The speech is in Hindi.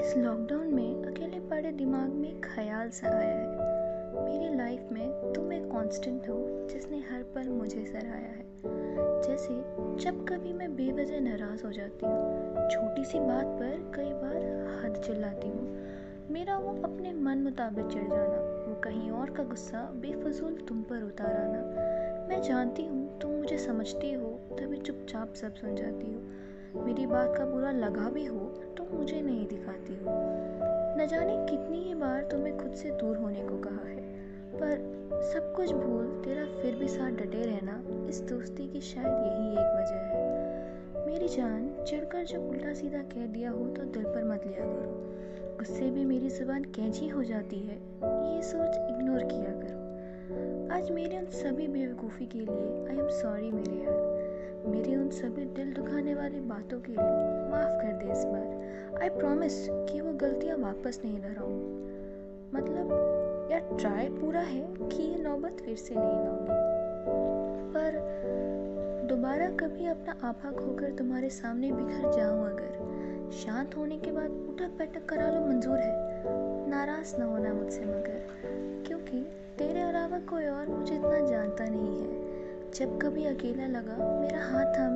इस लॉकडाउन में अकेले पड़े दिमाग में एक ख्याल सा आया है। मेरी लाइफ में तुम एक कांस्टेंट हो, जिसने हर पल मुझे सराहाया है। जैसे जब कभी मैं बेवजह नाराज़ हो जाती हूँ, छोटी सी बात पर कई बार हद चिल्लाती हूँ। मेरा वो अपने मन मुताबिक चिढ़ जाना, वो कहीं और का गुस्सा बेफजूल तुम पर उतार आना मैं जानती हूँ तुम मुझे समझती हो, तभी चुपचाप सब सुन जाती हो। मेरी बात का बुरा लगा भी हो मुझे नहीं दिखाती हो। न जाने कितनी ही बार तुम्हें खुद से दूर होने को कहा है। पर सब कुछ भूल तेरा फिर भी साथ डटे रहना इस दोस्ती की शायद यही एक वजह है। मेरी जान चिढ़कर जब उल्टा सीधा कह दिया हो तो दिल पर मत लिया करो। गुस्से भी मेरी ज़ुबान कैंची हो जाती है, ये सोच इग्नोर किया करो। आज मेरे उन सभी बेवकूफ़ी के लिए आई एम सॉरी मेरे यार। मेरे उन सभी दिल दुखाने वाली बातों के लिए माफ़ कर दे इस बार। आई प्रॉमिस कि वो गलतियाँ वापस नहीं दोहराऊँगी। मतलब यार ट्राई पूरा है कि ये नौबत फिर से नहीं लाऊँगी। पर दोबारा कभी अपना आपा खोकर तुम्हारे सामने बिखर जाऊँ अगर, शांत होने के बाद उठक बैठक करा लो मंजूर है। नाराज़ ना होना मुझसे मगर, क्योंकि तेरे अलावा कोई और मुझे इतना जानता नहीं है। जब कभी अकेला लगा, मेरा हाथ थामे